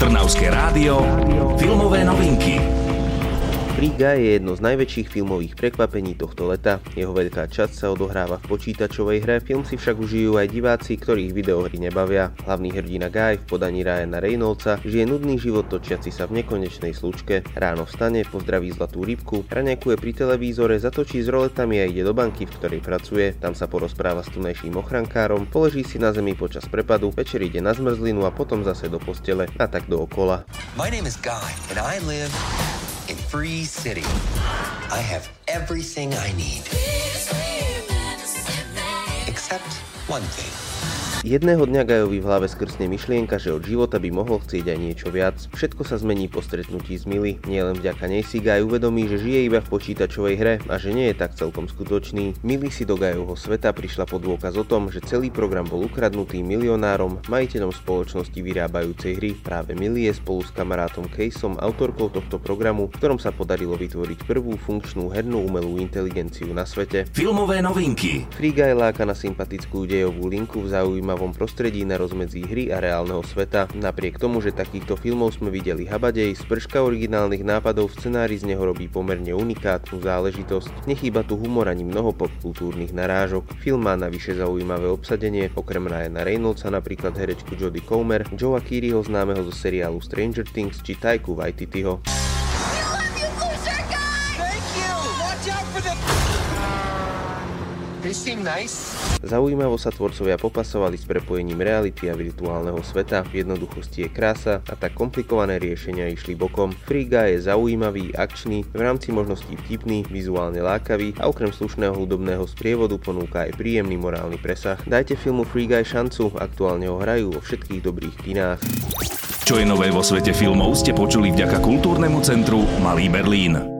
Trnavské rádio, filmové novinky. Free Guy je jedno z najväčších filmových prekvapení tohto leta. Jeho veľká časť sa odohráva v počítačovej hre, film si však užijú aj diváci, ktorých videohry nebavia. Hlavný hrdina Guy v podaní Ryana Reynoldsa žije nudný život točiaci sa v nekonečnej slučke. Ráno vstane, pozdraví zlatú rybku, raňajkuje pri televízore, zatočí s roletami a ide do banky, v ktorej pracuje. Tam sa porozpráva s tunajším ochrankárom, položí si na zemi počas prepadu, večer ide na zmrzlinu a potom zase do postele a tak dookola. My name is Guy, and I live in Free City. I have everything I need. Except one thing. Jedného dňa Gajovi v hlave skrsne myšlienka, že od života by mohol chcieť aj niečo viac. Všetko sa zmení po stretnutí s Milly. Nielen vďaka nej si Gaj uvedomí, že žije iba v počítačovej hre a že nie je tak celkom skutočný. Milly si do Gajovho sveta prišla po dôkaz o tom, že celý program bol ukradnutý milionárom, majiteľom spoločnosti vyrábajúcej hry. Práve Milly je spolu s kamarátom Caseom autorkou tohto programu, v ktorom sa podarilo vytvoriť prvú funkčnú hernú umelú inteligenciu na svete. Filmové novinky. Free Guy láka na sympatickú dejovú linku v zaujímavom prostredí na rozmedzí hry a reálneho sveta. Napriek tomu, že takýchto filmov sme videli habadej, sprška originálnych nápadov v scenári z neho robí pomerne unikátnu záležitosť. Nechýba tu humor ani mnoho popkultúrnych narážok. Film má navyše zaujímavé obsadenie, okrem Ryana Reynoldsa napríklad herečku Jodie Comer, Joea Kearyho známeho zo seriálu Stranger Things či Taiku Waititiho. Zaujímavo sa tvorcovia popasovali s prepojením reality a virtuálneho sveta, v jednoduchosti je krása a tak komplikované riešenia išli bokom. Free Guy je zaujímavý, akčný, v rámci možností vtipný, vizuálne lákavý a okrem slušného hudobného sprievodu ponúka aj príjemný morálny presah. Dajte filmu Free Guy šancu, aktuálne ho hrajú vo všetkých dobrých kinách. Čo je nové vo svete filmov ste počuli vďaka kultúrnemu centru Malý Berlín.